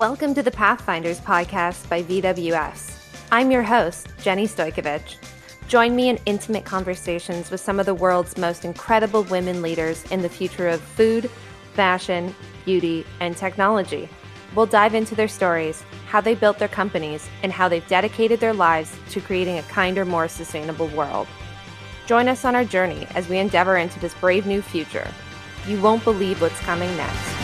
Welcome to the Pathfinders podcast by VWS. I'm your host, Jenny Stojkovic. Join me in intimate conversations with some of the world's most incredible women leaders in the future of food, fashion, beauty, and technology. We'll dive into their stories, how they built their companies, and how they've dedicated their lives to creating a kinder, more sustainable world. Join us on our journey as we endeavor into this brave new future. You won't believe what's coming next.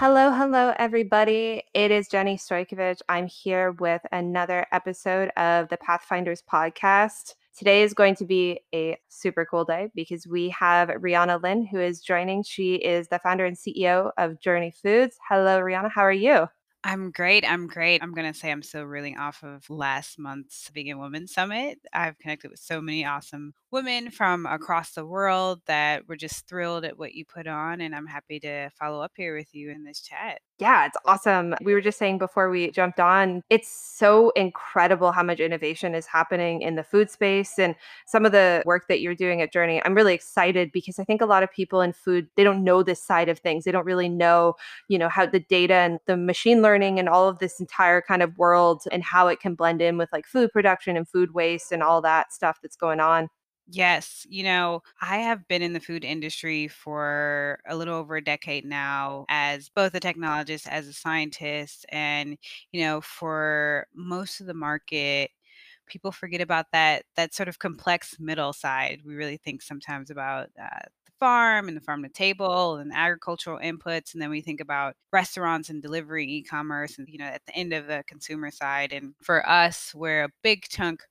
Hello, hello, everybody. It is Jenny Stojkovic. I'm here with another episode of the Pathfinders podcast. Today is going to be a super cool day because we have Riana Lynn who is joining. She is the founder and CEO of Journey Foods. Hello, Rihanna. How are you? I'm great. I'm great. I'm going to say I'm still reeling off of last month's Vegan Women Summit. I've connected with so many awesome women from across the world that were just thrilled at what you put on. And I'm happy to follow up here with you in this chat. Yeah, it's awesome. We were just saying before we jumped on, it's so incredible how much innovation is happening in the food space and some of the work that you're doing at Journey. I'm really excited because I think a lot of people in food, they don't know this side of things. They don't really know, you know, how the data and the machine learning and all of this entire kind of world and how it can blend in with like food production and food waste and all that stuff that's going on. Yes, you know, I have been in the food industry for a little over a decade now as both a technologist, as a scientist, and you know, for most of the market, people forget about that that sort of complex middle side. We really think sometimes about uh, the farm and the farm to table and agricultural inputs, and then we think about restaurants and delivery, e-commerce, and you know, at the end of the consumer side. And for us, we're a big chunk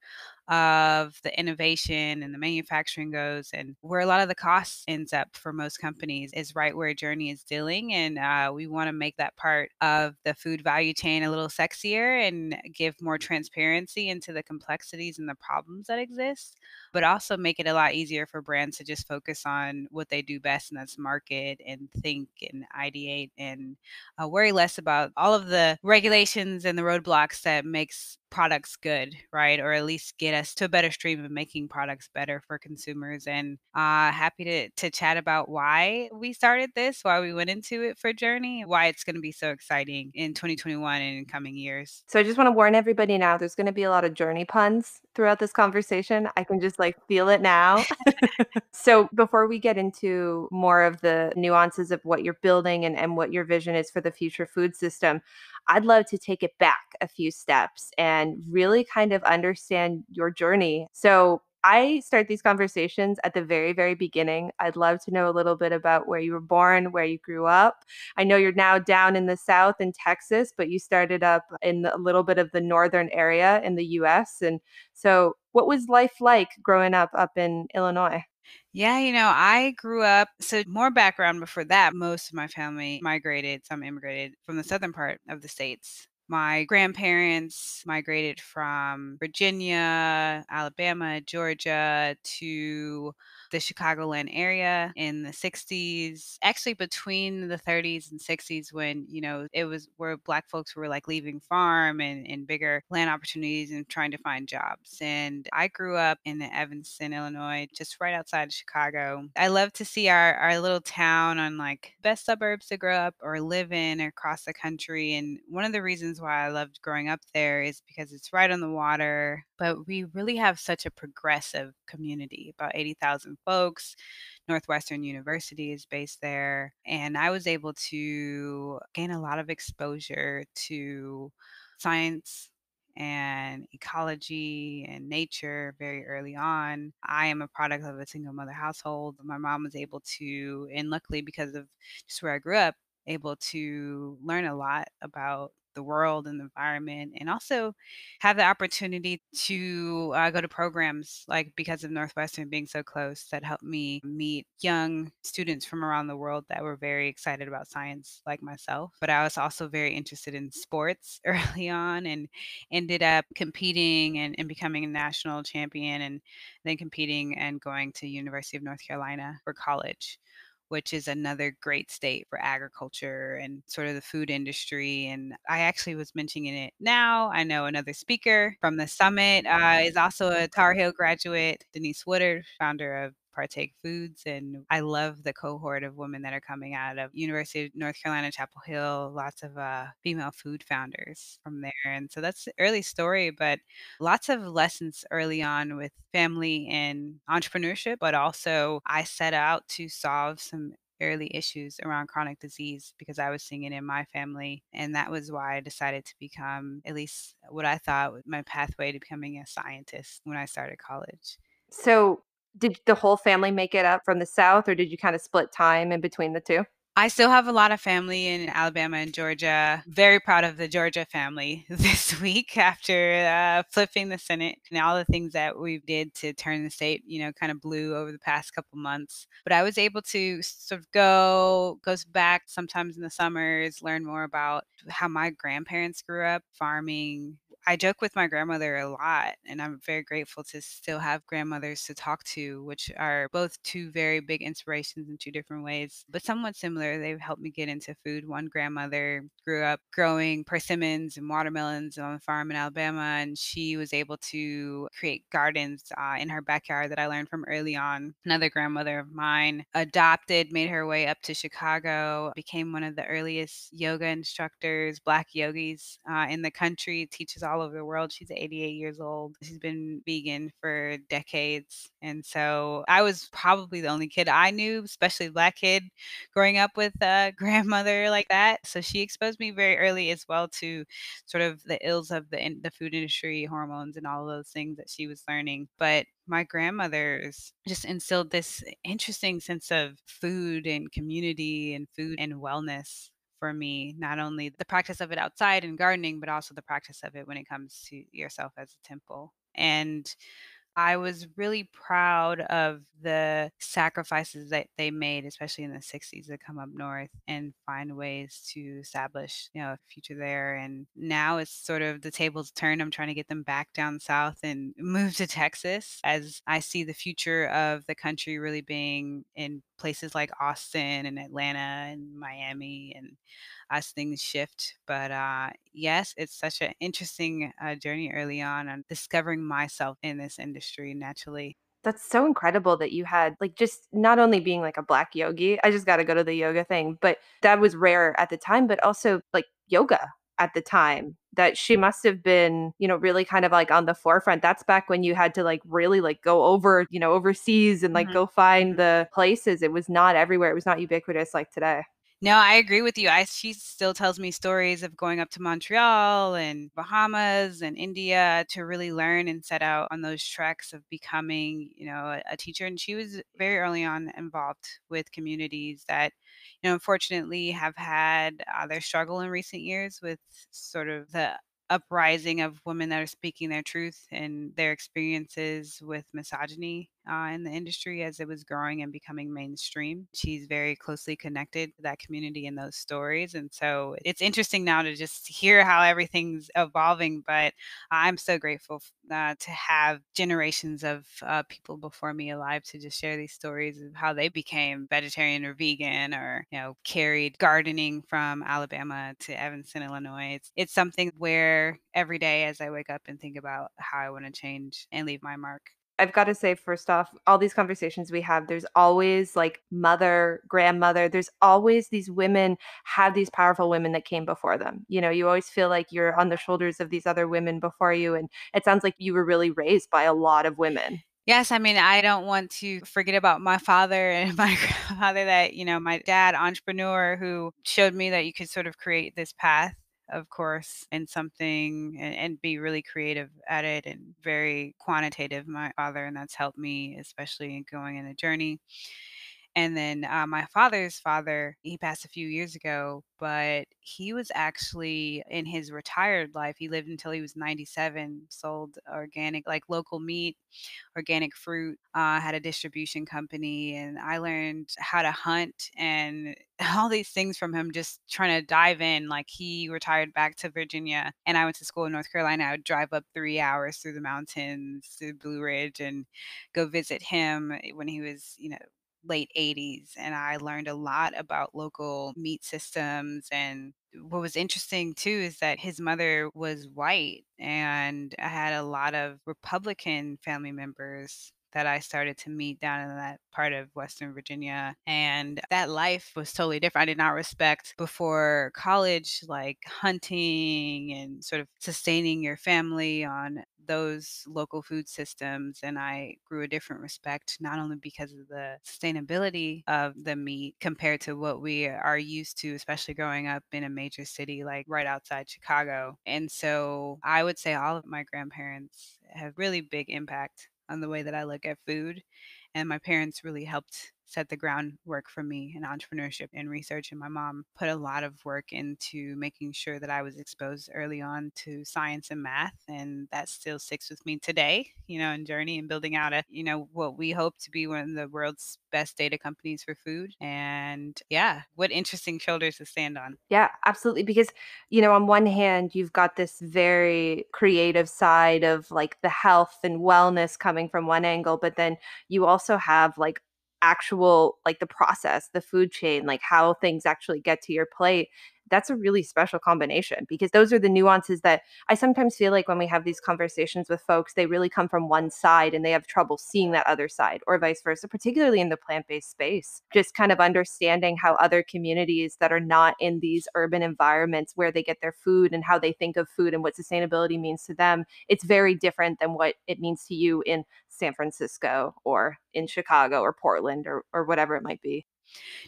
of the innovation and the manufacturing goes and where a lot of the cost ends up for most companies is right where journey is dealing and uh, we want to make that part of the food value chain a little sexier and give more transparency into the complexities and the problems that exist but also make it a lot easier for brands to just focus on what they do best and that's market and think and ideate and uh, worry less about all of the regulations and the roadblocks that makes products good, right? Or at least get us to a better stream of making products better for consumers. And uh, happy to, to chat about why we started this, why we went into it for Journey, why it's going to be so exciting in 2021 and in coming years. So I just want to warn everybody now there's going to be a lot of Journey puns throughout this conversation. I can just like feel it now. so before we get into more of the nuances of what you're building and, and what your vision is for the future food system, I'd love to take it back a few steps and really kind of understand your journey. So, I start these conversations at the very, very beginning. I'd love to know a little bit about where you were born, where you grew up. I know you're now down in the South in Texas, but you started up in a little bit of the northern area in the US. And so, what was life like growing up up in Illinois? Yeah, you know, I grew up, so more background before that, most of my family migrated, some immigrated from the southern part of the states. My grandparents migrated from Virginia, Alabama, Georgia to the Chicagoland area in the 60s, actually between the 30s and 60s when, you know, it was where black folks were like leaving farm and, and bigger land opportunities and trying to find jobs. And I grew up in Evanston, Illinois, just right outside of Chicago. I love to see our, our little town on like best suburbs to grow up or live in across the country. And one of the reasons why I loved growing up there is because it's right on the water, but we really have such a progressive community, about 80,000 folks. Northwestern University is based there. And I was able to gain a lot of exposure to science and ecology and nature very early on. I am a product of a single mother household. My mom was able to, and luckily because of just where I grew up, able to learn a lot about the world and the environment, and also have the opportunity to uh, go to programs like because of Northwestern being so close that helped me meet young students from around the world that were very excited about science, like myself. But I was also very interested in sports early on and ended up competing and, and becoming a national champion and then competing and going to University of North Carolina for college which is another great state for agriculture and sort of the food industry. And I actually was mentioning it now. I know another speaker from the summit uh, is also a Tar Heel graduate, Denise Woodard, founder of partake foods and i love the cohort of women that are coming out of university of north carolina chapel hill lots of uh, female food founders from there and so that's the early story but lots of lessons early on with family and entrepreneurship but also i set out to solve some early issues around chronic disease because I was seeing it in my family. And that was why I decided to become at least what I thought my pathway to becoming a scientist when I started college. So, did the whole family make it up from the South, or did you kinda split time in between the 2? I still have a lot of family in Alabama and Georgia. Very proud of the Georgia family this week after uh, flipping the Senate and all the things that we did to turn the state, you know, kind of blue over the past couple months. But I was able to sort of go goes back sometimes in the summers, learn more about how my grandparents grew up farming, I joke with my grandmother a lot, and I'm very grateful to still have grandmothers to talk to, which are both two very big inspirations in two different ways, but somewhat similar. They've helped me get into food. One grandmother grew up growing persimmons and watermelons on a farm in Alabama, and she was able to create gardens uh, in her backyard that I learned from early on. Another grandmother of mine adopted, made her way up to Chicago, became one of the earliest yoga instructors, black yogis uh, in the country, teaches all all over the world. She's 88 years old. She's been vegan for decades. And so I was probably the only kid I knew, especially black kid, growing up with a grandmother like that. So she exposed me very early as well to sort of the ills of the the food industry, hormones, and all those things that she was learning. But my grandmother's just instilled this interesting sense of food and community and food and wellness for me, not only the practice of it outside and gardening, but also the practice of it when it comes to yourself as a temple. And I was really proud of the sacrifices that they made, especially in the 60s, to come up north and find ways to establish, you know, a future there. And now it's sort of the tables turned. I'm trying to get them back down south and move to Texas as I see the future of the country really being in places like Austin and Atlanta and Miami and as things shift. But uh, yes, it's such an interesting uh, journey early on on discovering myself in this industry naturally. That's so incredible that you had like just not only being like a black yogi, I just got to go to the yoga thing, but that was rare at the time, but also like yoga at the time that she must have been, you know, really kind of like on the forefront. That's back when you had to like really like go over, you know, overseas and like Mhm. go find Mhm. the places. It was not everywhere. It was not ubiquitous like today. No, I agree with you. I she still tells me stories of going up to Montreal and Bahamas and India to really learn and set out on those treks of becoming, you know, a, a teacher. And she was very early on involved with communities that, you know, unfortunately have had uh, their struggle in recent years with sort of the uprising of women that are speaking their truth and their experiences with misogyny uh, in the industry as it was growing and becoming mainstream. She's very closely connected to that community and those stories. And so it's interesting now to just hear how everything's evolving. But I'm so grateful uh, to have generations of uh, people before me alive to just share these stories of how they became vegetarian or vegan or, you know, carried gardening from Alabama to Evanston, Illinois. It's, it's something where every day as I wake up and think about how I want to change and leave my mark. I've got to say, first off, all these conversations we have, there's always like mother, grandmother, there's always these women have these powerful women that came before them. You know, you always feel like you're on the shoulders of these other women before you. And it sounds like you were really raised by a lot of women. Yes, I mean, I don't want to forget about my father and my grandfather that, you know, my dad, entrepreneur, who showed me that you could sort of create this path of course, in something and, and, be really creative at it and very quantitative, my father, and that's helped me, especially in going in a journey. And then uh, my father's father, he passed a few years ago, but he was actually in his retired life. He lived until he was 97, sold organic, like local meat, organic fruit, uh, had a distribution company. And I learned how to hunt and all these things from him, just trying to dive in. Like he retired back to Virginia and I went to school in North Carolina. I would drive up three hours through the mountains to Blue Ridge and go visit him when he was, you know, late 80s and I learned a lot about local meat systems and what was interesting too is that his mother was white and I had a lot of Republican family members that I started to meet down in that part of Western Virginia. And that life was totally different. I did not respect before college, like hunting and sort of sustaining your family on those local food systems and I grew a different respect not only because of the sustainability of the meat compared to what we are used to especially growing up in a major city like right outside Chicago. And so I would say all of my grandparents have really big impact on the way that I look at food. And my parents really helped set the groundwork for me in entrepreneurship and research. And my mom put a lot of work into making sure that I was exposed early on to science and math. And that still sticks with me today, you know, in journey and building out a, you know, what we hope to be one of the world's best data companies for food. And yeah, what interesting shoulders to stand on. Yeah, absolutely. Because, you know, on one hand, you've got this very creative side of like the health and wellness coming from one angle, but then you also have like actual like the process, the food chain, like how things actually get to your plate that's a really special combination because those are the nuances that I sometimes feel like when we have these conversations with folks, they really come from one side and they have trouble seeing that other side, or vice versa, particularly in the plant based space. Just kind of understanding how other communities that are not in these urban environments where they get their food and how they think of food and what sustainability means to them, it's very different than what it means to you in San Francisco or in Chicago or Portland or, or whatever it might be.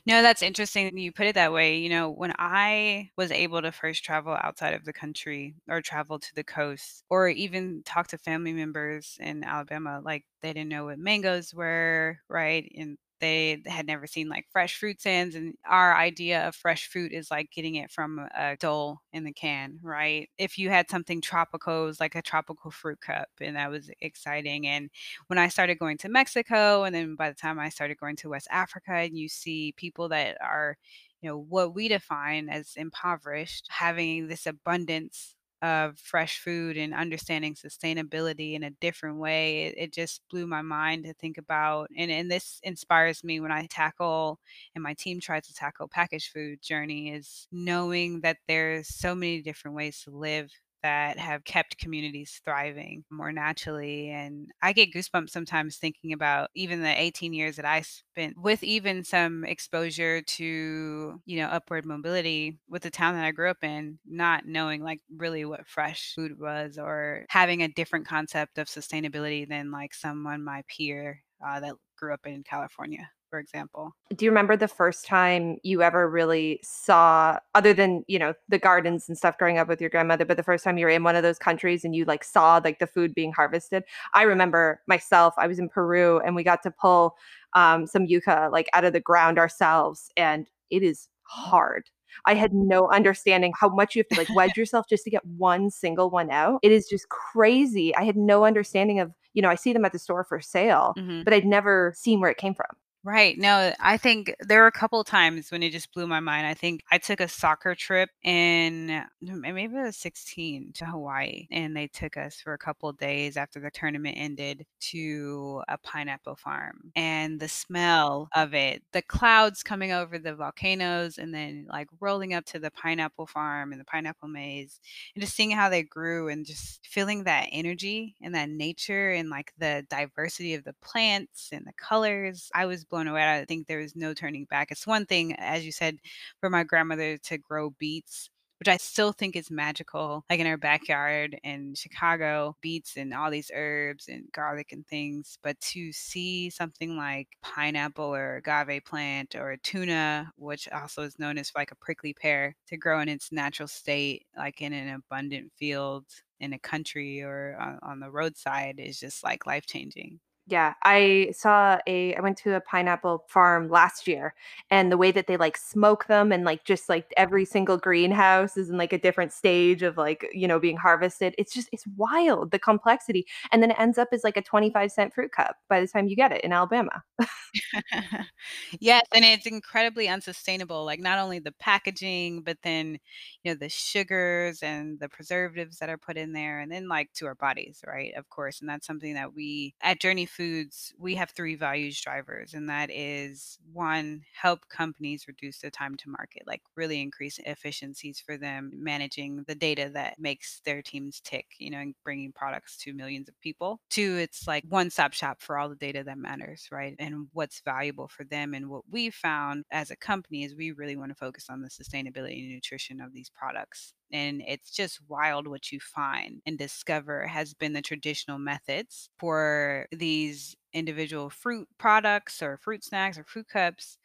No, that's interesting you put it that way. You know, when I was able to first travel outside of the country or travel to the coast or even talk to family members in Alabama, like they didn't know what mangoes were, right? And they had never seen like fresh fruit stands and our idea of fresh fruit is like getting it from a dole in the can right? If you had something tropical it was like a tropical fruit cup and that was exciting and when i started going to mexico and then by the time i started going to west africa and you see people that are you know what we define as impoverished having this abundance of fresh food and understanding sustainability in a different way. It, it, just blew my mind to think about. And, and this inspires me when I tackle and my team tries to tackle packaged food journey is knowing that there's so many different ways to live that have kept communities thriving more naturally. And I get goosebumps sometimes thinking about even the 18 years that I spent with even some exposure to, you know, upward mobility with the town that I grew up in, not knowing like really what fresh food was or having a different concept of sustainability than like someone my peer uh, that grew up in California for example. Do you remember the first time you ever really saw, other than, you know, the gardens and stuff growing up with your grandmother, but the first time you were in one of those countries and you like saw like the food being harvested? I remember myself, I was in Peru and we got to pull um, some yucca like out of the ground ourselves and it is hard. I had no understanding how much you have to like wedge yourself just to get one single one out. It is just crazy. I had no understanding of, you know, I see them at the store for sale, mm-hmm. but I'd never seen where it came from. Right. No, I think there were a couple times when it just blew my mind. I think I took a soccer trip in maybe I was 16 to Hawaii, and they took us for a couple days after the tournament ended to a pineapple farm. And the smell of it, the clouds coming over the volcanoes, and then like rolling up to the pineapple farm and the pineapple maze, and just seeing how they grew and just feeling that energy and that nature and like the diversity of the plants and the colors. I was blown away. I think there is no turning back. It's one thing, as you said, for my grandmother to grow beets which I still think is magical. Like in our backyard in Chicago, beets and all these herbs and garlic and things. But to see something like pineapple or agave plant or tuna, which also is known as like a prickly pear, to grow in its natural state, like in an abundant field in a country or on, on the roadside, is just like life changing. Yeah, I saw a I went to a pineapple farm last year and the way that they like smoke them and like just like every single greenhouse is in like a different stage of like, you know, being harvested. It's just it's wild the complexity. And then it ends up as like a 25 cent fruit cup by the time you get it in Alabama. yes, and it's incredibly unsustainable. Like not only the packaging, but then you know the sugars and the preservatives that are put in there and then like to our bodies, right? Of course. And that's something that we at Journey Foods, we have three values drivers, and that is one, help companies reduce the time to market, like really increase efficiencies for them managing the data that makes their teams tick, you know, and bringing products to millions of people. Two, it's like one stop shop for all the data that matters, right? And what's valuable for them. And what we found as a company is we really want to focus on the sustainability and nutrition of these products and it's just wild what you find and discover has been the traditional methods for these individual fruit products or fruit snacks or fruit cups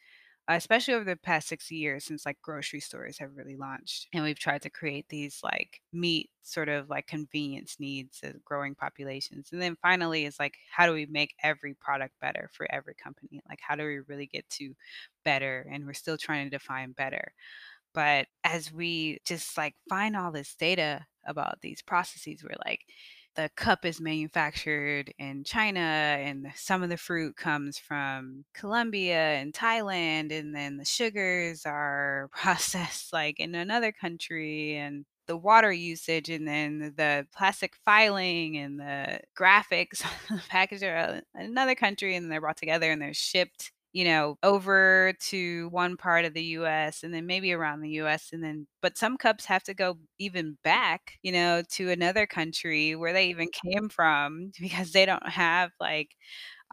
especially over the past 60 years since like grocery stores have really launched and we've tried to create these like meet sort of like convenience needs of growing populations and then finally is like how do we make every product better for every company? Like how do we really get to better and we're still trying to define better but as we just like find all this data about these processes, we're like, the cup is manufactured in China and some of the fruit comes from Colombia and Thailand and then the sugars are processed like in another country and the water usage and then the plastic filing and the graphics on the package are another country and they're brought together and they're shipped you know, over to one part of the US and then maybe around the US and then but some cups have to go even back, you know, to another country where they even came from because they don't have like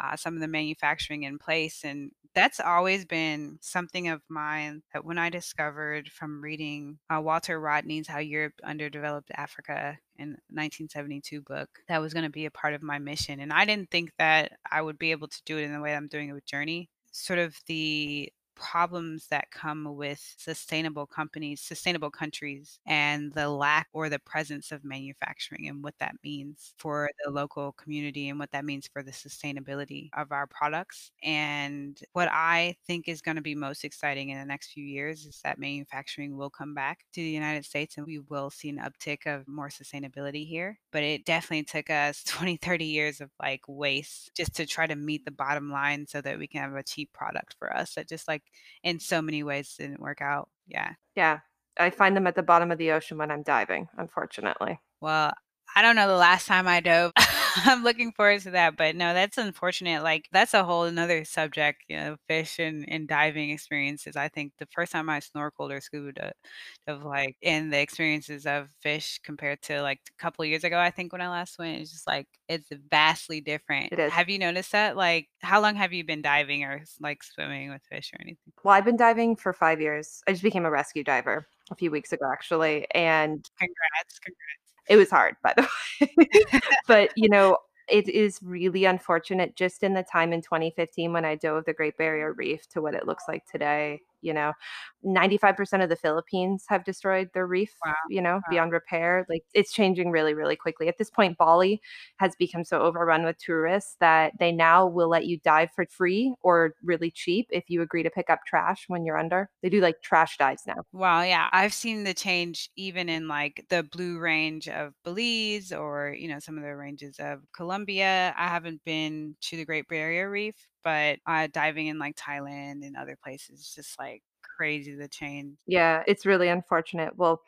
uh, some of the manufacturing in place. And that's always been something of mine that when I discovered from reading uh, Walter Rodney's How Europe Underdeveloped Africa in 1972 book, that was going to be a part of my mission. And I didn't think that I would be able to do it in the way I'm doing it with Journey sort of the problems that come with sustainable companies, sustainable countries, and the lack or the presence of manufacturing and what that means for the local community and what that means for the sustainability of our products. And what I think is going to be most exciting in the next few years is that manufacturing will come back to the United States and we will see an uptick of more sustainability here. But it definitely took us 20, 30 years of like waste just to try to meet the bottom line so that we can have a cheap product for us that just like in so many ways didn't work out. Yeah. Yeah. I find them at the bottom of the ocean when I'm diving, unfortunately. Well, I don't know the last time I dove. I'm looking forward to that. But no, that's unfortunate. Like that's a whole another subject, you know, fish and, and diving experiences. I think the first time I snorkeled or scuba of like in the experiences of fish compared to like a couple years ago, I think when I last went, it's just like it's vastly different. It is. Have you noticed that? Like how long have you been diving or like swimming with fish or anything? Well, I've been diving for five years. I just became a rescue diver a few weeks ago, actually. And congrats, congrats. It was hard, by the way. but, you know, it is really unfortunate just in the time in 2015 when I dove the Great Barrier Reef to what it looks like today you know 95% of the philippines have destroyed their reef wow. you know wow. beyond repair like it's changing really really quickly at this point bali has become so overrun with tourists that they now will let you dive for free or really cheap if you agree to pick up trash when you're under they do like trash dives now wow yeah i've seen the change even in like the blue range of belize or you know some of the ranges of colombia i haven't been to the great barrier reef but uh, diving in like Thailand and other places, just like crazy the change. Yeah, it's really unfortunate. Well,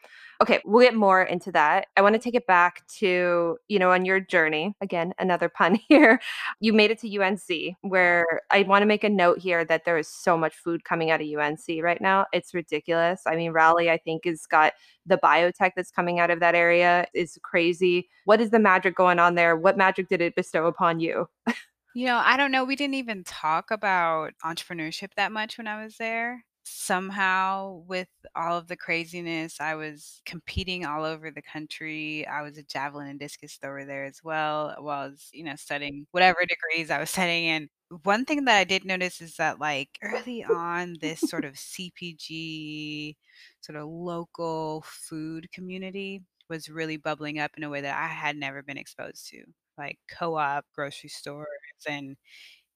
okay, we'll get more into that. I want to take it back to, you know, on your journey. Again, another pun here. You made it to UNC, where I want to make a note here that there is so much food coming out of UNC right now. It's ridiculous. I mean, Raleigh, I think, has got the biotech that's coming out of that area is crazy. What is the magic going on there? What magic did it bestow upon you? You know, I don't know. We didn't even talk about entrepreneurship that much when I was there. Somehow, with all of the craziness, I was competing all over the country. I was a javelin and discus thrower there as well. While I was, you know, studying whatever degrees I was studying. And one thing that I did notice is that, like, early on, this sort of CPG, sort of local food community was really bubbling up in a way that I had never been exposed to like co-op grocery stores and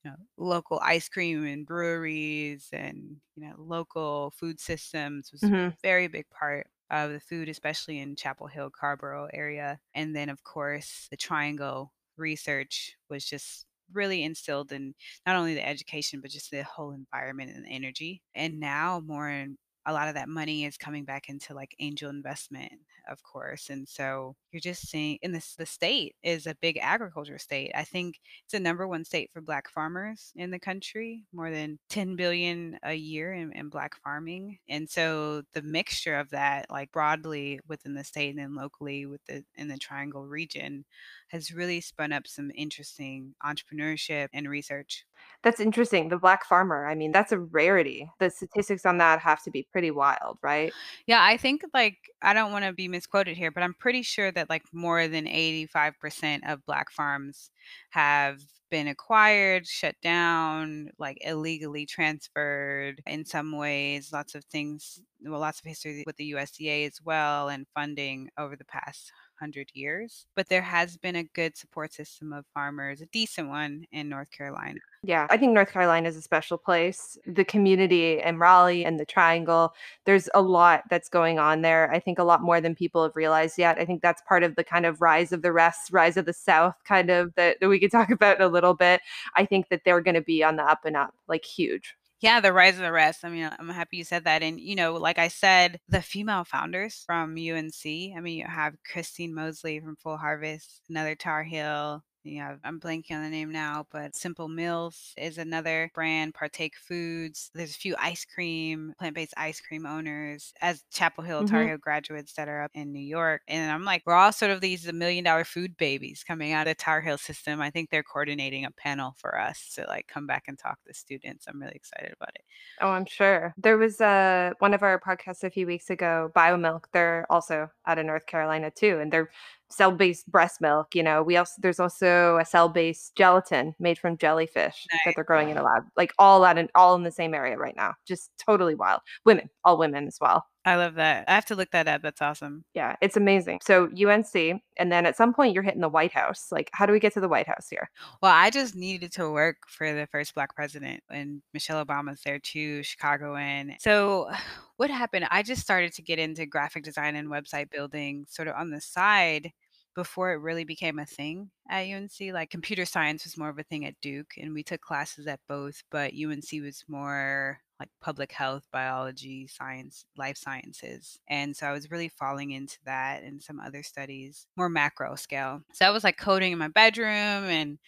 you know local ice cream and breweries and you know local food systems was mm-hmm. a very big part of the food especially in chapel hill carrboro area and then of course the triangle research was just really instilled in not only the education but just the whole environment and energy and now more and a lot of that money is coming back into like angel investment, of course. And so you're just seeing in this the state is a big agriculture state. I think it's the number one state for black farmers in the country, more than 10 billion a year in, in black farming. And so the mixture of that, like broadly within the state and then locally with the in the triangle region, has really spun up some interesting entrepreneurship and research. That's interesting. The black farmer, I mean, that's a rarity. The statistics on that have to be pretty wild, right? Yeah, I think like I don't want to be misquoted here, but I'm pretty sure that like more than 85% of black farms have been acquired, shut down, like illegally transferred in some ways. Lots of things, well, lots of history with the USDA as well and funding over the past hundred years. But there has been a good support system of farmers, a decent one in North Carolina. Yeah, I think North Carolina is a special place. The community in Raleigh and the Triangle, there's a lot that's going on there. I think a lot more than people have realized yet. I think that's part of the kind of rise of the rest, rise of the South kind of that, that we could talk about in a little bit. I think that they're going to be on the up and up, like huge. Yeah, the rise of the rest. I mean, I'm happy you said that. And, you know, like I said, the female founders from UNC, I mean, you have Christine Moseley from Full Harvest, another Tar Heel, yeah, I'm blanking on the name now, but Simple Mills is another brand, Partake Foods. There's a few ice cream, plant based ice cream owners as Chapel Hill, Tar hmm Heel graduates that are up in New York. And I'm like, we're all sort of these million dollar food babies coming out of Tar Heel system. I think they're coordinating a panel for us to like come back and talk to students. I'm really excited about it. Oh, I'm sure. There was uh, one of our podcasts a few weeks ago, Biomilq. They're also out of North Carolina too, and they're cell-based breast milk. You know, we also there's also a cell-based gelatin made from jellyfish that they're growing in a lab, like all out in all in the same area right now. Just totally wild. Women, all women as well. I love that. I have to look that up. That's awesome. Yeah, it's amazing. So UNC, and then at some point you're hitting the White House. Like, how do we get to the White House here? Well, I just needed to work for the first black president, and Michelle Obama's there too, Chicagoan. So, what happened? I just started to get into graphic design and website building sort of on the side before it really became a thing at UNC. Like computer science was more of a thing at Duke, and we took classes at both, but UNC was more like public health, biology, science, life sciences. And so I was really falling into that and some other studies, more macro scale. So I was like coding in my bedroom and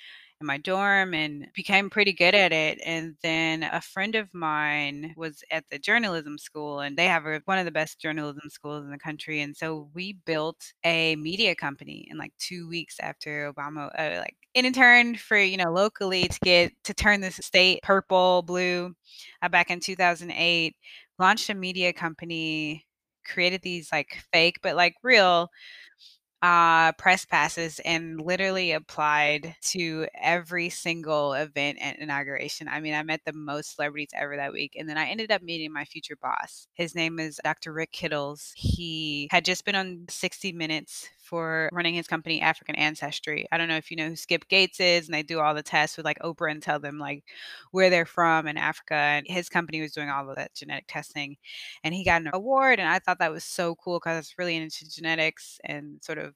in my dorm and became pretty good at it. And then a friend of mine was at the journalism school, and they have one of the best journalism schools in the country. And so we built a media company in like two weeks after Obama, uh, like an intern for you know locally to get to turn this state purple, blue. Uh, back in 2008, launched a media company created these like fake but like real uh, press passes and literally applied to every single event and inauguration. I mean, I met the most celebrities ever that week. And then I ended up meeting my future boss. His name is Dr. Rick Kittles. He had just been on 60 Minutes for running his company African Ancestry. I don't know if you know who Skip Gates is, and they do all the tests with like Oprah and tell them like where they're from in Africa. And his company was doing all of that genetic testing, and he got an award. And I thought that was so cool because I was really into genetics and sort of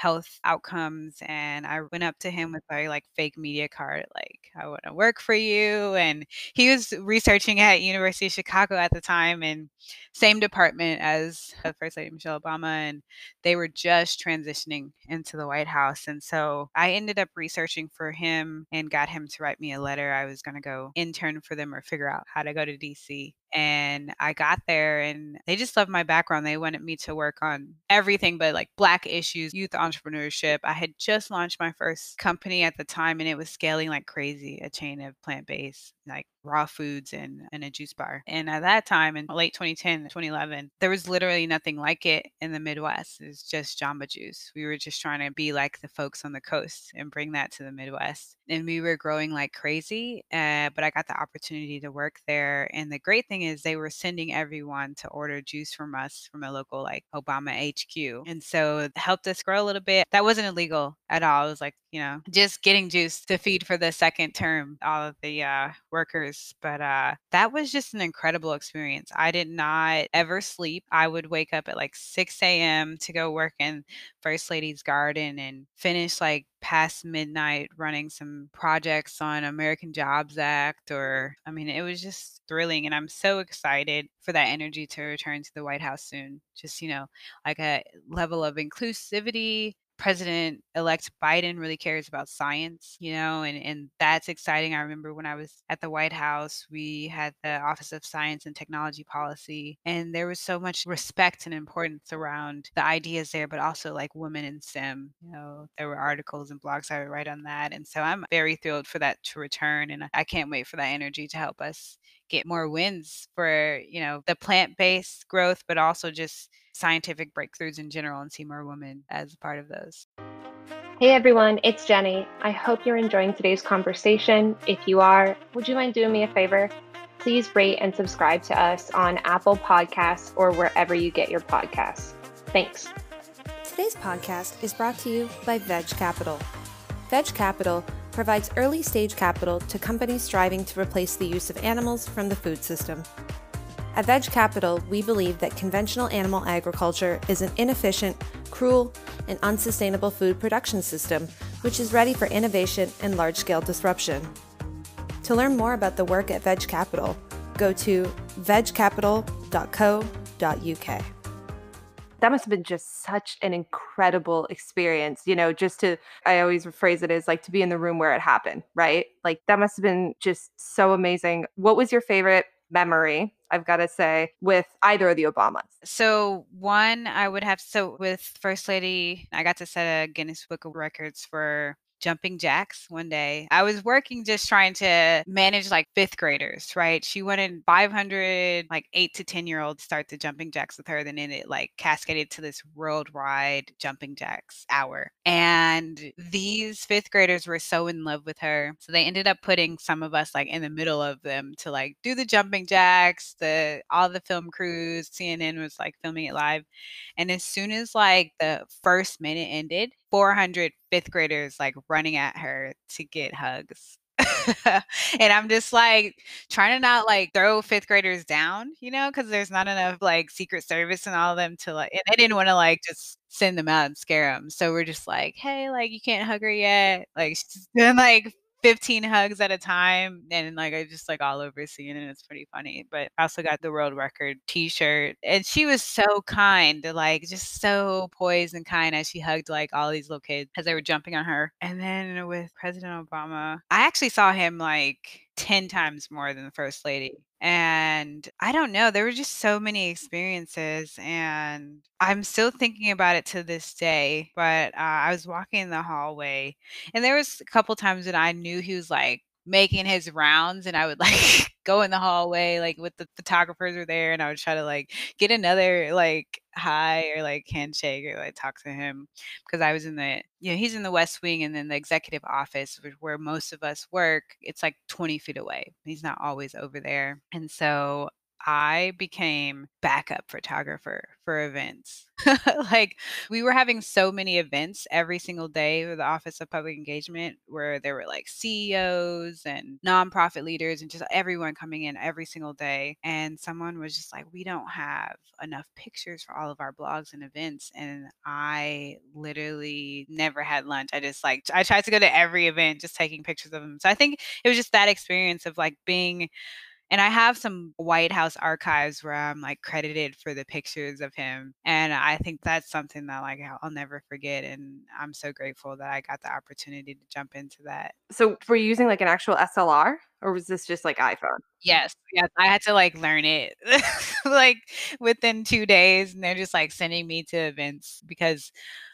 health outcomes and I went up to him with my like fake media card like I want to work for you and he was researching at University of Chicago at the time and same department as uh, First Lady Michelle Obama and they were just transitioning into the White House and so I ended up researching for him and got him to write me a letter. I was going to go intern for them or figure out how to go to DC and I got there and they just loved my background. They wanted me to work on everything but like black issues, youth entrepreneurship. I had just launched my first company at the time and it was scaling like crazy, a chain of plant-based like raw foods and, and a juice bar. And at that time in late 2010, 2011, there was literally nothing like it in the Midwest. It was just Jamba Juice. We were just trying to be like the folks on the coast and bring that to the Midwest. And we were growing like crazy, uh, but I got the opportunity to work there. And the great thing is they were sending everyone to order juice from us from a local like Obama HQ. And so it helped us grow a little bit. That wasn't illegal at all. It was like you know, just getting juice to feed for the second term, all of the uh, workers. But uh, that was just an incredible experience. I did not ever sleep. I would wake up at like 6 a.m. to go work in First Lady's garden and finish like past midnight running some projects on American Jobs Act or I mean it was just thrilling and I'm so excited for that energy to return to the White House soon. Just, you know, like a level of inclusivity, President elect Biden really cares about science, you know, and, and that's exciting. I remember when I was at the White House, we had the Office of Science and Technology Policy, and there was so much respect and importance around the ideas there, but also like women in STEM. You know, there were articles and blogs I would write on that. And so I'm very thrilled for that to return. And I can't wait for that energy to help us get more wins for, you know, the plant based growth, but also just scientific breakthroughs in general and see more women as part of those. Hey everyone, it's Jenny. I hope you're enjoying today's conversation. If you are, would you mind doing me a favor? Please rate and subscribe to us on Apple Podcasts or wherever you get your podcasts. Thanks. Today's podcast is brought to you by Veg Capital. Veg Capital provides early stage capital to companies striving to replace the use of animals from the food system. At Veg Capital, we believe that conventional animal agriculture is an inefficient, cruel, and unsustainable food production system which is ready for innovation and large scale disruption. To learn more about the work at Veg Capital, go to vegcapital.co.uk. That must have been just such an incredible experience, you know, just to, I always phrase it as like to be in the room where it happened, right? Like that must have been just so amazing. What was your favorite memory, I've got to say, with either of the Obamas? So, one, I would have, so with First Lady, I got to set a Guinness Book of Records for jumping jacks one day. I was working just trying to manage like fifth graders, right? She wanted 500 like eight to 10 year olds start the jumping jacks with her. Then it like cascaded to this worldwide jumping jacks hour. And these fifth graders were so in love with her. So they ended up putting some of us like in the middle of them to like do the jumping jacks, the all the film crews, CNN was like filming it live. And as soon as like the first minute ended, 400 fifth graders like running at her to get hugs. and I'm just like trying to not like throw fifth graders down, you know, because there's not enough like Secret Service and all of them to like, and I didn't want to like just send them out and scare them. So we're just like, hey, like you can't hug her yet. Like she's doing like 15 hugs at a time and like I just like all over seeing it. It's pretty funny. But I also got the world record t-shirt. And she was so kind, like just so poised and kind as she hugged like all these little kids as they were jumping on her. And then with President Obama, I actually saw him like 10 times more than the first lady. And I don't know, there were just so many experiences, and I'm still thinking about it to this day. But uh, I was walking in the hallway, and there was a couple times that I knew he was like making his rounds and I would like go in the hallway like with the photographers were there and I would try to like get another like hi or like handshake or like talk to him because I was in the you know he's in the West Wing and then the executive office where most of us work it's like 20 feet away. He's not always over there. And so I became backup photographer for events. like we were having so many events every single day with the Office of Public Engagement where there were like CEOs and nonprofit leaders and just everyone coming in every single day. And someone was just like, we don't have enough pictures for all of our blogs and events. And I literally never had lunch. I just like, I tried to go to every event just taking pictures of them. So I think it was just that experience of like being and I have some White House archives where I'm like credited for the pictures of him. And I think that's something that like I'll never forget. And I'm so grateful that I got the opportunity to jump into that. So were you using like an actual SLR or was this just like iPhone? Yes. Yes. I had to like learn it like within two days. And they're just like sending me to events because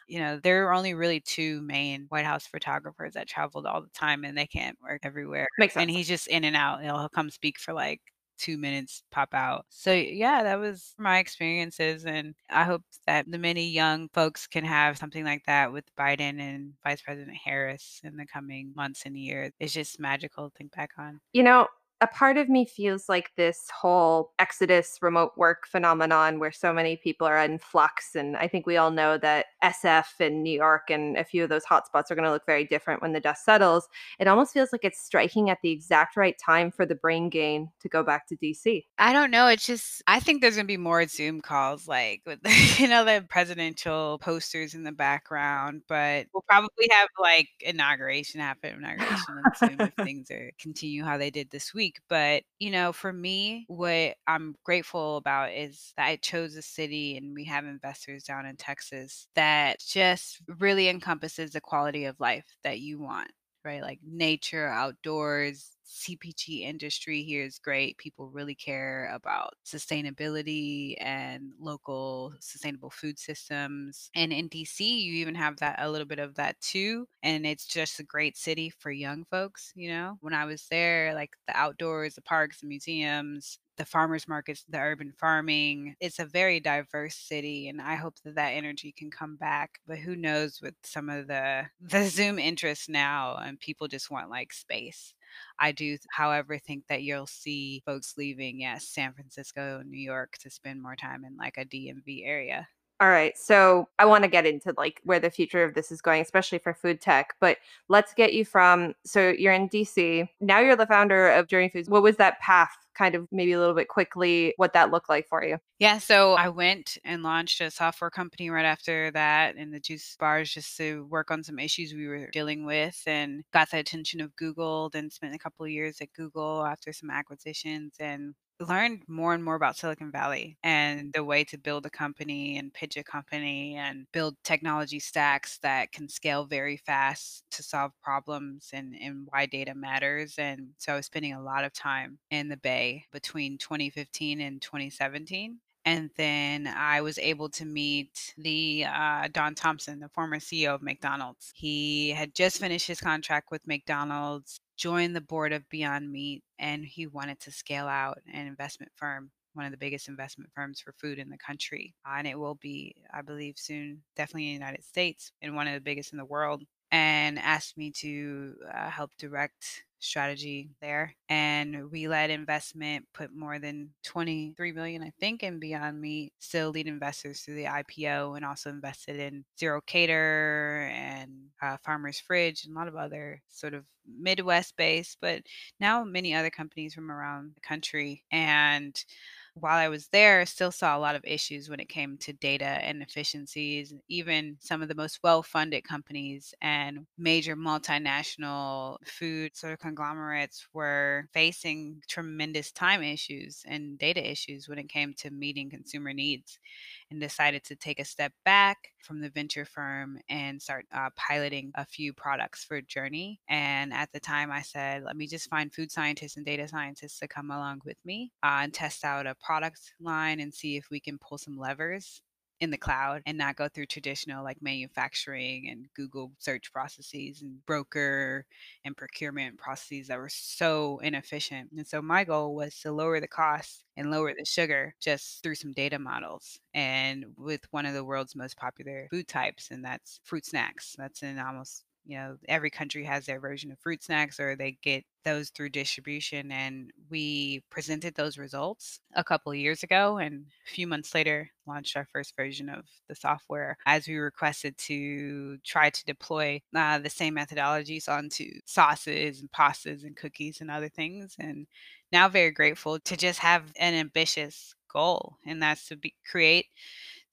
you know, there are only really two main White House photographers that traveled all the time and they can't work everywhere. Makes sense. And he's just in and out. He'll, he'll come speak for like two minutes, pop out. So, yeah, that was my experiences. And I hope that the many young folks can have something like that with Biden and Vice President Harris in the coming months and years. It's just magical to think back on. You know, a part of me feels like this whole exodus remote work phenomenon where so many people are in flux. And I think we all know that SF and New York and a few of those hotspots are going to look very different when the dust settles. It almost feels like it's striking at the exact right time for the brain gain to go back to DC. I don't know. It's just, I think there's going to be more Zoom calls, like with, you know, the presidential posters in the background, but we'll probably have like inauguration happen, inauguration if things are continue how they did this week. But, you know, for me, what I'm grateful about is that I chose a city and we have investors down in Texas that just really encompasses the quality of life that you want right? Like nature, outdoors, CPG industry here is great. People really care about sustainability and local sustainable food systems. And in DC, you even have that a little bit of that too. And it's just a great city for young folks, you know? When I was there, like the outdoors, the parks, the museums, the farmers markets, the urban farming. It's a very diverse city, and I hope that that energy can come back. But who knows with some of the the Zoom interest now, and people just want like space. I do, however, think that you'll see folks leaving, yes, San Francisco, New York to spend more time in like a DMV area. All right. So I want to get into like where the future of this is going, especially for food tech. But let's get you from so you're in DC. Now you're the founder of Journey Foods. What was that path kind of maybe a little bit quickly what that looked like for you? Yeah, so I went and launched a software company right after that in the juice bars just to work on some issues we were dealing with and got the attention of Google, then spent a couple of years at Google after some acquisitions and learned more and more about Silicon Valley and the way to build a company and pitch a company and build technology stacks that can scale very fast to solve problems and, and why data matters. And so I was spending a lot of time in the Bay between 2015 and 2017 and then I was able to meet the uh, Don Thompson, the former CEO of McDonald's. He had just finished his contract with McDonald's joined the board of Beyond Meat and he wanted to scale out an investment firm, one of the biggest investment firms for food in the country. Uh, and it will be, I believe, soon, definitely in the United States and one of the biggest in the world. And asked me to uh, help direct strategy there. And we led investment, put more than 23 million, I think, in Beyond Meat, still lead investors through the IPO and also invested in Zero Cater and uh, Farmer's Fridge and a lot of other sort of Midwest based, but now many other companies from around the country. And while I was there, I still saw a lot of issues when it came to data and efficiencies. Even some of the most well funded companies and major multinational food sort of conglomerates were facing tremendous time issues and data issues when it came to meeting consumer needs and decided to take a step back from the venture firm and start uh, piloting a few products for Journey. And at the time, I said, let me just find food scientists and data scientists to come along with me uh, and test out a product line and see if we can pull some levers in the cloud and not go through traditional like manufacturing and Google search processes and broker and procurement processes that were so inefficient. And so my goal was to lower the cost and lower the sugar just through some data models and with one of the world's most popular food types and that's fruit snacks. That's in almost you know every country has their version of fruit snacks or they get those through distribution and we presented those results a couple years ago and a few months later launched our first version of the software as we requested to try to deploy uh, the same methodologies onto sauces and pastas and cookies and other things and now very grateful to just have an ambitious goal and that's to be, create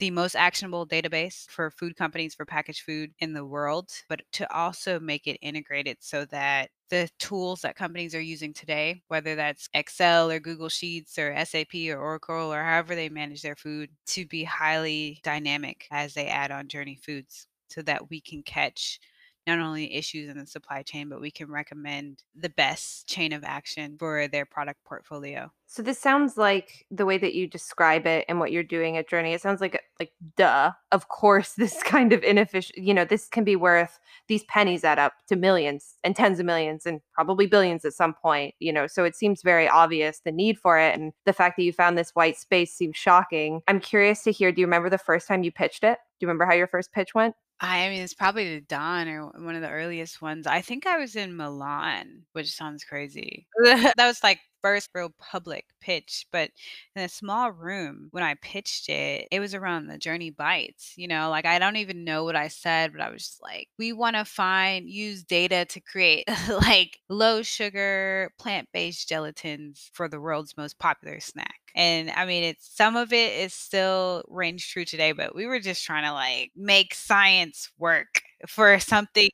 the most actionable database for food companies for packaged food in the world, but to also make it integrated so that the tools that companies are using today, whether that's Excel or Google Sheets or SAP or Oracle or however they manage their food, to be highly dynamic as they add on Journey Foods so that we can catch not only issues in the supply chain, but we can recommend the best chain of action for their product portfolio. So this sounds like the way that you describe it and what you're doing at Journey. It sounds like like duh. Of course, this kind of inefficient. You know, this can be worth these pennies add up to millions and tens of millions and probably billions at some point. You know, so it seems very obvious the need for it, and the fact that you found this white space seems shocking. I'm curious to hear. Do you remember the first time you pitched it? Do you remember how your first pitch went? I mean, it's probably the Dawn or one of the earliest ones. I think I was in Milan, which sounds crazy. That was, like, first real public pitch, but in a small room, when I pitched it, it was around the Journey Bites, you know, like, I don't even know what I said, but I was just like, "We wanna find use data to create, like, low sugar, plant-based gelatins for the world's most popular snack." And, I mean, it's some of it is still reigns true today, but we were just trying to, like, make science work for something,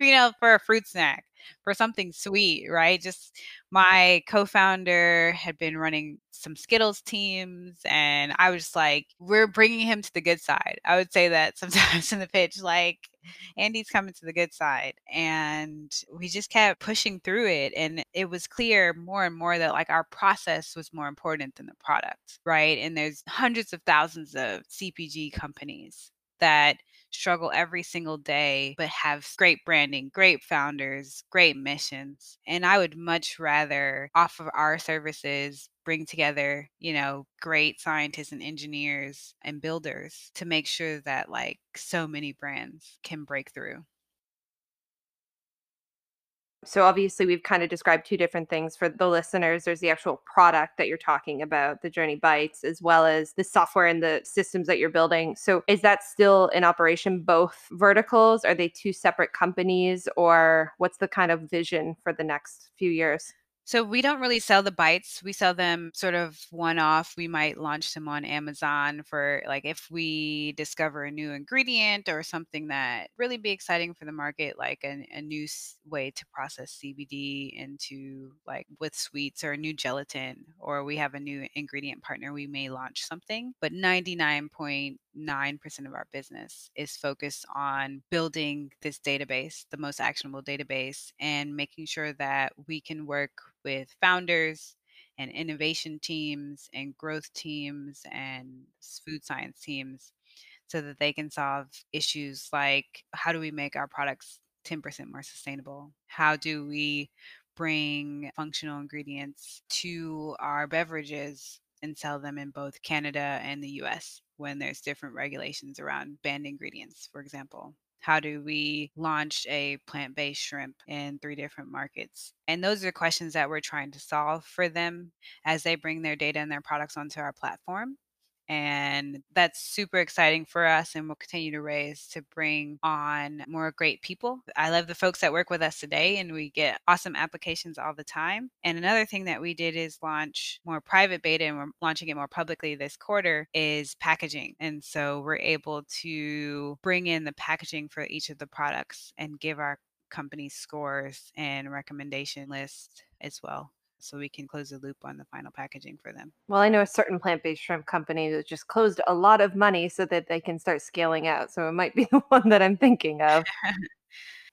you know, for a fruit snack, for something sweet, right? Just my co-founder had been running some Skittles teams, and I was like, "We're bringing him to the good side." I would say that sometimes in the pitch, like, "Andy's coming to the good side," and we just kept pushing through it, and it was clear more and more that, like, our process was more important than the product, right? And there's hundreds of thousands of CPG companies that struggle every single day, but have great branding, great founders, great missions. And I would much rather off of our services bring together, you know, great scientists and engineers and builders to make sure that like so many brands can break through. So obviously we've kind of described two different things for the listeners. There's the actual product that you're talking about, the Journey Bites, as well as the software and the systems that you're building. So is that still in operation both verticals? Are they two separate companies or what's the kind of vision for the next few years? So we don't really sell the bites. We sell them sort of one off. We might launch them on Amazon for like if we discover a new ingredient or something that really be exciting for the market, like a, a new way to process CBD into like with sweets or a new gelatin, or we have a new ingredient partner, we may launch something. But 99.9% of our business is focused on building this database, the most actionable database, and making sure that we can work with founders and innovation teams and growth teams and food science teams so that they can solve issues like how do we make our products 10% more sustainable? How do we bring functional ingredients to our beverages and sell them in both Canada and the US when there's different regulations around banned ingredients, for example? How do we launch a plant based shrimp in three different markets? And those are questions that we're trying to solve for them as they bring their data and their products onto our platform and that's super exciting for us and we'll continue to raise to bring on more great people. I love the folks that work with us today and we get awesome applications all the time. And another thing that we did is launch more private beta and we're launching it more publicly this quarter is packaging. And so we're able to bring in the packaging for each of the products and give our company scores and recommendation lists as well so we can close the loop on the final packaging for them Well, I know a certain plant-based shrimp company that just closed a lot of money so that they can start scaling out. So it might be the one that I'm thinking of.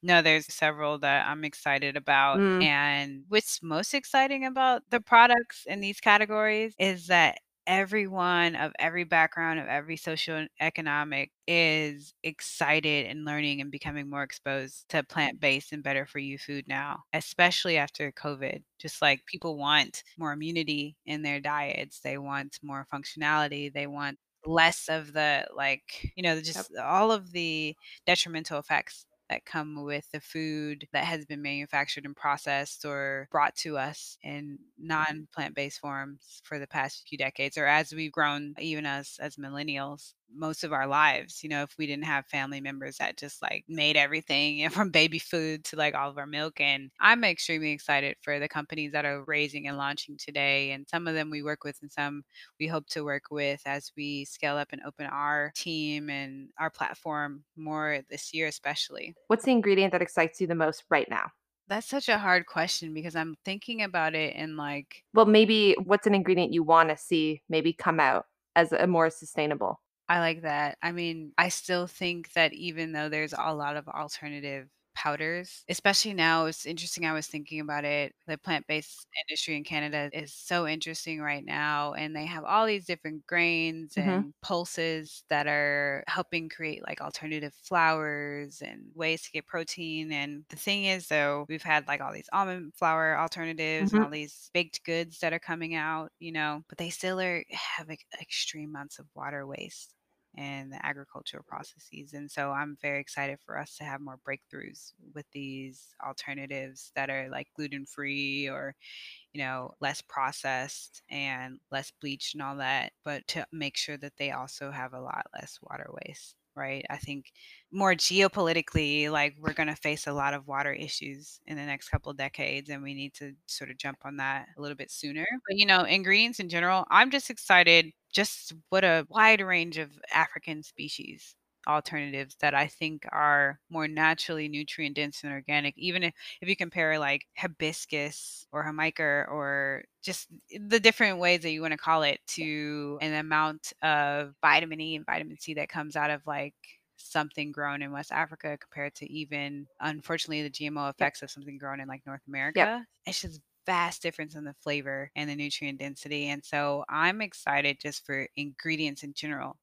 No, there's several that I'm excited about. Mm, And what's most exciting about the products in these categories is that everyone of every background, of every social and economic is excited and learning and becoming more exposed to plant-based and better for you food now, especially after COVID. Just like people want more immunity in their diets, they want more functionality, they want less of the like, you know, yep. just all of the detrimental effects that come with the food that has been manufactured and processed or brought to us in mm-hmm. non plant-based forms for the past few decades or as we've grown even as as millennials most of our lives you know if we didn't have family members that just like made everything you know, from baby food to like all of our milk and i'm extremely excited for the companies that are raising and launching today and some of them we work with and some we hope to work with as we scale up and open our team and our platform more this year, especially. What's the ingredient that excites you the most right now? That's such a hard question because I'm thinking about it in like, Well, maybe what's an ingredient you want to see maybe come out as a more sustainable? I like that. I mean, I still think that even though there's a lot of alternative powders, especially now, it's interesting. I was thinking about it. The plant based industry in Canada is so interesting right now, and they have all these different grains hmm and pulses that are helping create like alternative flours and ways to get protein. And the thing is, though, we've had like all these almond flour alternatives and hmm all these baked goods that are coming out, you know, but they still are have like, extreme amounts of water waste and the agricultural processes. And so I'm very excited for us to have more breakthroughs with these alternatives that are like gluten free or, you know, less processed and less bleached and all that, but to make sure that they also have a lot less water waste right? I think more geopolitically, like we're going to face a lot of water issues in the next couple of decades, and we need to sort of jump on that a little bit sooner. But, you know, ingredients in general, I'm just excited just what a wide range of African species alternatives that I think are more naturally nutrient dense and organic. Even if, if you compare like hibiscus or jamaica or just the different ways that you want to call it to an amount of vitamin E and vitamin C that comes out of like something grown in West Africa compared to even unfortunately the GMO effects yep. of something grown in like North America. Yep. It's just vast difference in the flavor and the nutrient density. And so I'm excited just for ingredients in general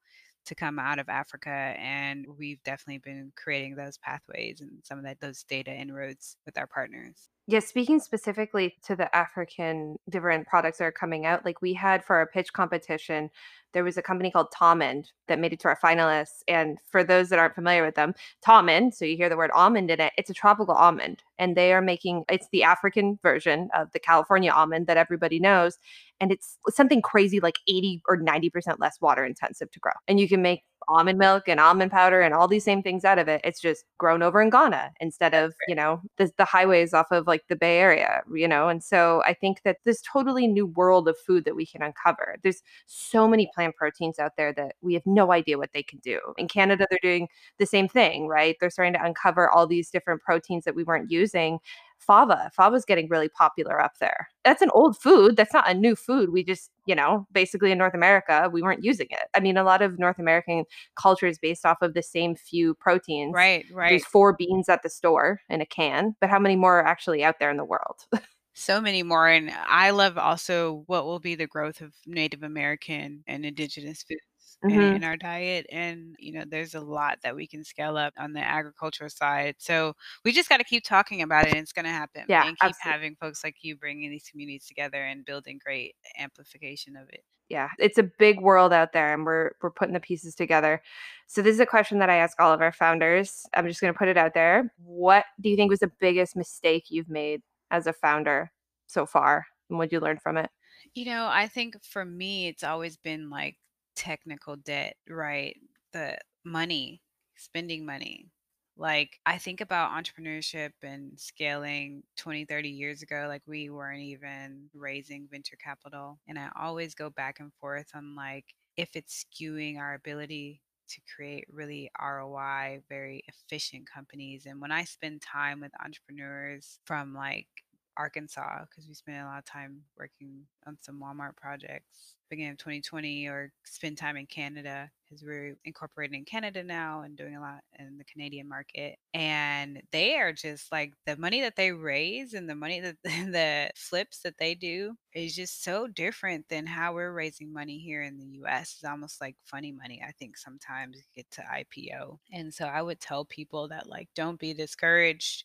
to come out of Africa. And we've definitely been creating those pathways and some of that those data inroads with our partners. Yeah, speaking specifically to the African different products that are coming out, like we had for our pitch competition, there was a company called Tomond that made it to our finalists. And for those that aren't familiar with them, Tomond, so you hear the word almond in it, it's a tropical almond. And they are making it's the African version of the California almond that everybody knows. And it's something crazy like 80 or 90% less water intensive to grow. And you can make almond milk and almond powder and all these same things out of it. It's just grown over in Ghana instead of, you know, the, the highways off of like the Bay Area, you know? And so I think that this totally new world of food that we can uncover. There's so many plant proteins out there that we have no idea what they can do. In Canada, they're doing the same thing, right? They're starting to uncover all these different proteins that we weren't using fava. Fava's getting really popular up there. That's an old food. That's not a new food. We just, you know, basically in North America, we weren't using it. I mean, a lot of North American culture is based off of the same few proteins. Right, right. There's four beans at the store in a can, but how many more are actually out there in the world? so many more. And I love also what will be the growth of Native American and indigenous foods mm-hmm. in, in, our diet. And, you know, there's a lot that we can scale up on the agricultural side. So we just got to keep talking about it and it's going to happen. Yeah. And keep absolutely. having folks like you bringing these communities together and building great amplification of it. Yeah, it's a big world out there and we're we're putting the pieces together. So this is a question that I ask all of our founders. I'm just going to put it out there. What do you think was the biggest mistake you've made as a founder so far? And what did you learn from it? You know, I think for me, it's always been like technical debt, right? The money, spending money. Like I think about entrepreneurship and scaling 20, 30 years ago, like we weren't even raising venture capital. And I always go back and forth on like if it's skewing our ability to create really ROI, very efficient companies. And when I spend time with entrepreneurs from like Arkansas, because we spent a lot of time working on some Walmart projects beginning of 2020 or spend time in Canada because we're incorporated in Canada now and doing a lot in the Canadian market. And they are just like the money that they raise and the money that the flips that they do is just so different than how we're raising money here in the US. It's almost like funny money, I think sometimes get to IPO. And so I would tell people that like don't be discouraged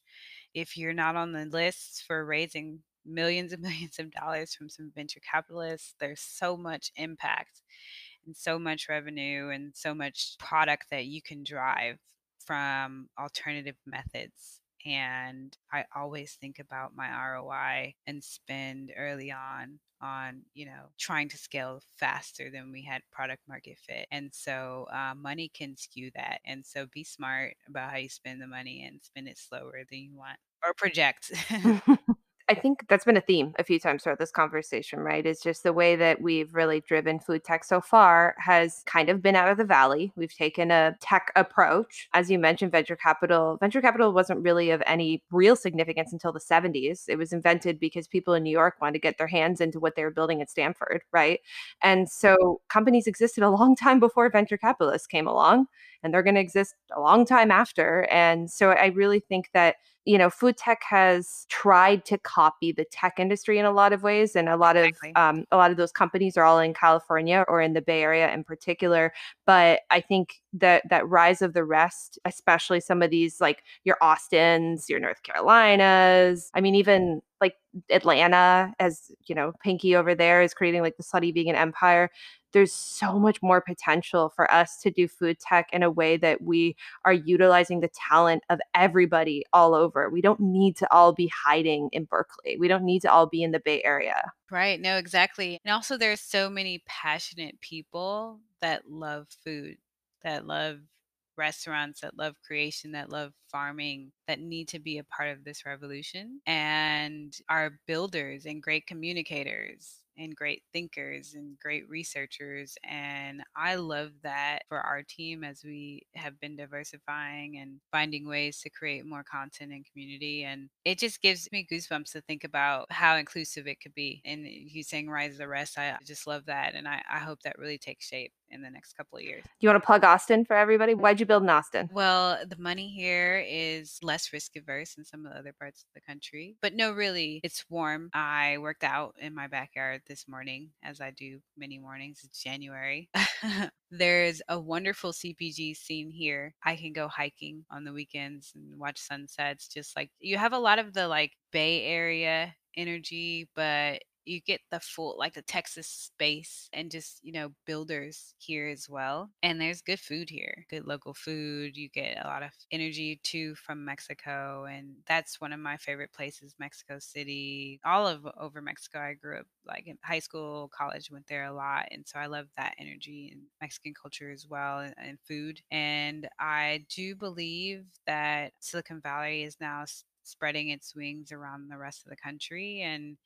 if you're not on the list for raising millions and millions of dollars from some venture capitalists. There's so much impact and so much revenue and so much product that you can drive from alternative methods. And I always think about my ROI and spend early on on you know trying to scale faster than we had product market fit and so uh, money can skew that and so be smart about how you spend the money and spend it slower than you want or project I think that's been a theme a few times throughout this conversation, right? It's just the way that we've really driven food tech so far has kind of been out of the valley. We've taken a tech approach. As you mentioned, venture capital, venture capital wasn't really of any real significance until the 70s. It was invented because people in New York wanted to get their hands into what they were building at Stanford, right? And so companies existed a long time before venture capitalists came along, and they're going to exist a long time after. And so I really think that you know, food tech has tried to copy the tech industry in a lot of ways, and a lot of exactly. um, a lot of those companies are all in California or in the Bay Area in particular. But I think that that rise of the rest, especially some of these like your Austins, your North Carolinas, I mean, even like Atlanta, as you know, Pinky over there is creating like the slutty vegan empire. There's so much more potential for us to do food tech in a way that we are utilizing the talent of everybody all over. We don't need to all be hiding in Berkeley. We don't need to all be in the Bay Area. Right. No, exactly. And also, there's so many passionate people that love food, that love restaurants that love creation, that love farming, that need to be a part of this revolution and are builders and great communicators and great thinkers and great researchers. And I love that for our team as we have been diversifying and finding ways to create more content and community. And it just gives me goosebumps to think about how inclusive it could be. And you saying rise of the rest, I just love that. And I, I hope that really takes shape in the next couple of years. Do you want to plug Austin for everybody? Why'd you build in Austin? Well, the money here is less risk averse than some of the other parts of the country. But no, really, it's warm. I worked out in my backyard this morning, as I do many mornings. It's January. There's a wonderful CPG scene here. I can go hiking on the weekends and watch sunsets. Just like you have a lot of the like Bay Area energy, but you get the full like the Texas space and just, you know, builders here as well. And there's good food here, good local food. You get a lot of energy too from Mexico. And that's one of my favorite places, Mexico City. All of over Mexico. I grew up like in high school, college, went there a lot. And so I love that energy and Mexican culture as well and, and food. And I do believe that Silicon Valley is now spreading its wings around the rest of the country and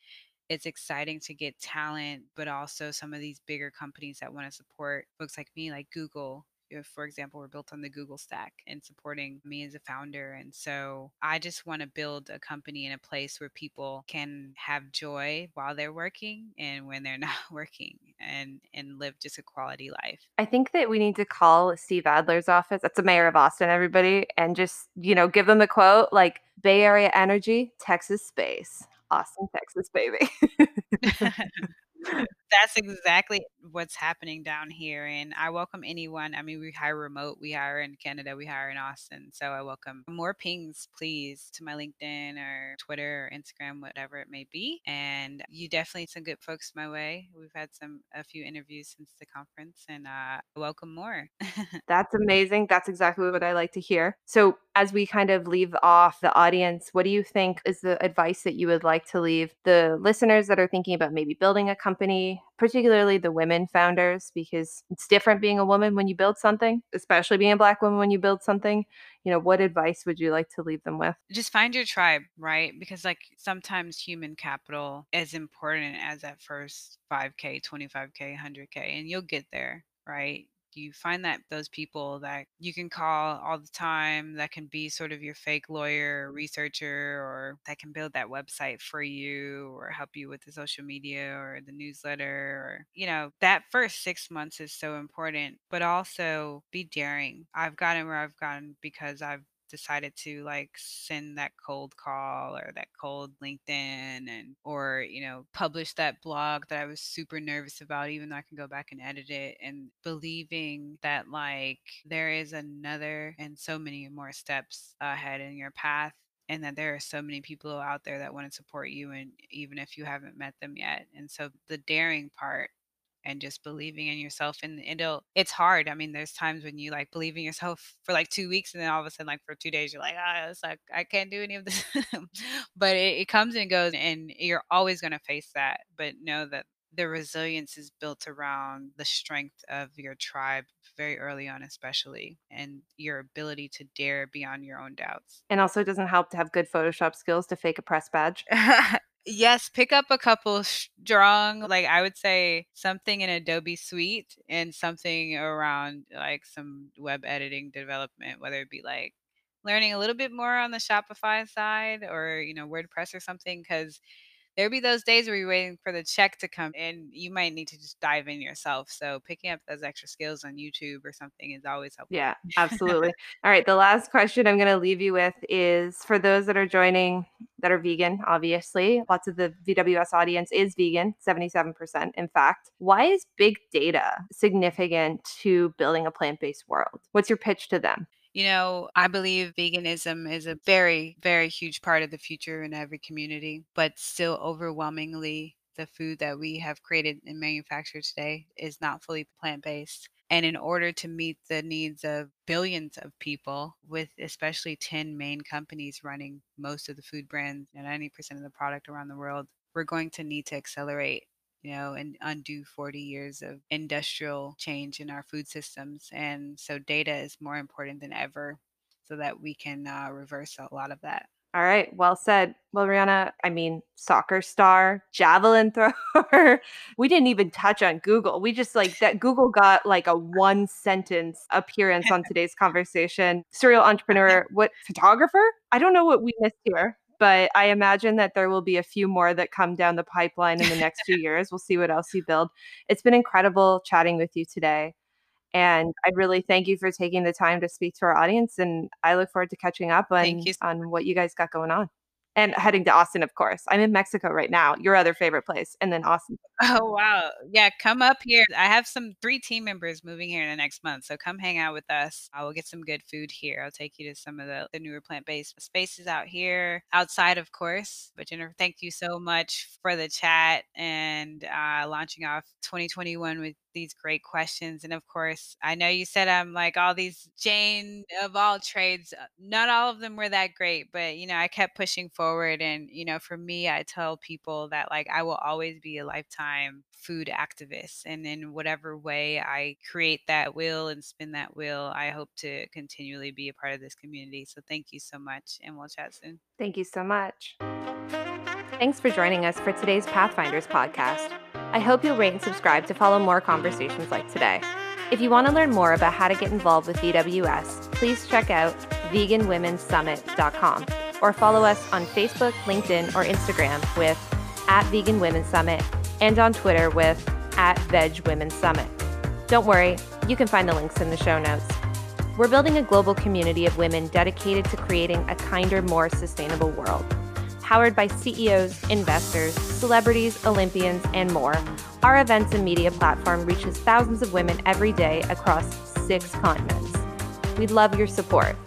it's exciting to get talent, but also some of these bigger companies that want to support folks like me, like Google. If, for example, we're built on the Google stack and supporting me as a founder. And so I just want to build a company in a place where people can have joy while they're working and when they're not working and and live just a quality life. I think that we need to call Steve Adler's office. That's the mayor of Austin, everybody, and just, you know, give them the quote like Bay Area energy, Texas space. Austin, Texas, baby. That's exactly what's happening down here. And I welcome anyone. I mean, we hire remote, we hire in Canada, we hire in Austin. So I welcome more pings, please, to my LinkedIn or Twitter or Instagram, whatever it may be. And you definitely some good folks my way. We've had some a few interviews since the conference and uh welcome more. That's amazing. That's exactly what I like to hear. So as we kind of leave off the audience, what do you think is the advice that you would like to leave the listeners that are thinking about maybe building a company, particularly the women founders, because it's different being a woman when you build something, especially being a black woman when you build something. You know, what advice would you like to leave them with? Just find your tribe, right? Because like sometimes human capital is important as that first 5K, 25K, 100K, and you'll get there right? You find that those people that you can call all the time that can be sort of your fake lawyer mm-hmm. researcher or that can build that website for you or help you with the social media or the newsletter or you know that first 6 months is so important but also be daring. I've gotten where i've gotten because i've decided to like send that cold call or that cold LinkedIn and or you know publish that blog that I was super nervous about even though I can go back and edit it and believing that like there is another and so many more steps ahead in your path and that there are so many people out there that want to support you and even if you haven't met them yet. And so the daring part and just believing in yourself and it'll it's hard i mean there's times when you like believe in yourself for like two weeks and then all of a sudden like for two days you're like ah it's like i can't do any of this. But it, it comes and goes and you're always going to face that but know that the resilience is built around the strength of your tribe very early on especially and your ability to dare beyond your own doubts. And also it doesn't help to have good photoshop skills to fake a press badge Yes, pick up a couple strong, like I would say something in Adobe Suite and something around like some web editing development, whether it be like learning a little bit more on the Shopify side or, you know, WordPress or something. Cause there'll be those days where you're waiting for the check to come and you might need to just dive in yourself. So picking up those extra skills on YouTube or something is always helpful. Yeah, absolutely. All right. The last question I'm going to leave you with is for those that are joining that are vegan, obviously, lots of the VWS audience is vegan, 77%. In fact, why is big data significant to building a plant based world? What's your pitch to them? You know, I believe veganism is a very, very huge part of the future in every community, but still overwhelmingly the food that we have created and manufactured today is not fully plant based. And in order to meet the needs of billions of people, with especially 10 main companies running most of the food brands and 90% of the product around the world, we're going to need to accelerate you know, and undo 40 years of industrial change in our food systems. And so data is more important than ever so that we can uh, reverse a lot of that. All right, well said. Well, Riana, I mean, soccer star, javelin thrower. we didn't even touch on Google. We just like that Google got like a one sentence appearance on today's conversation. Serial entrepreneur, what photographer? I don't know what we missed here but I imagine that there will be a few more that come down the pipeline in the next few years. We'll see what else you build. It's been incredible chatting with you today. And I really thank you for taking the time to speak to our audience. And I look forward to catching up on, on what you guys got going on and heading to Austin, of course. I'm in Mexico right now, your other favorite place, and then Austin. Oh, wow. Yeah, come up here. I have some three team members moving here in the next month. So come hang out with us. I will get some good food here. I'll take you to some of the, the newer plant based spaces out here, outside, of course. But Jennifer, thank you so much for the chat and uh, launching off 2021 with these great questions. And of course, I know you said I'm like all these Jane of all trades. Uh, not all of them were that great, but you know, I kept pushing forward. And, you know, for me, I tell people that like I will always be a lifetime food activist. And in whatever way I create that will and spin that wheel, I hope to continually be a part of this community. So thank you so much. And we'll chat soon. Thank you so much. Thanks for joining us for today's Pathfinders podcast. I hope you'll rate and subscribe to follow more conversations like today. If you want to learn more about how to get involved with VWS, please check out veganwomensummit.com or follow us on Facebook, LinkedIn, or Instagram with at Vegan Women's Summit and on Twitter with at Veg Women's Summit. Don't worry, you can find the links in the show notes. We're building a global community of women dedicated to creating a kinder, more sustainable world powered by CEOs, investors, celebrities, Olympians, and more. Our events and media platform reaches thousands of women every day across six continents. We'd love your support.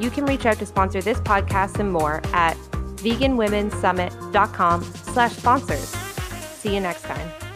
You can reach out to sponsor this podcast and more at veganwomensummit.com slash sponsors. See you next time.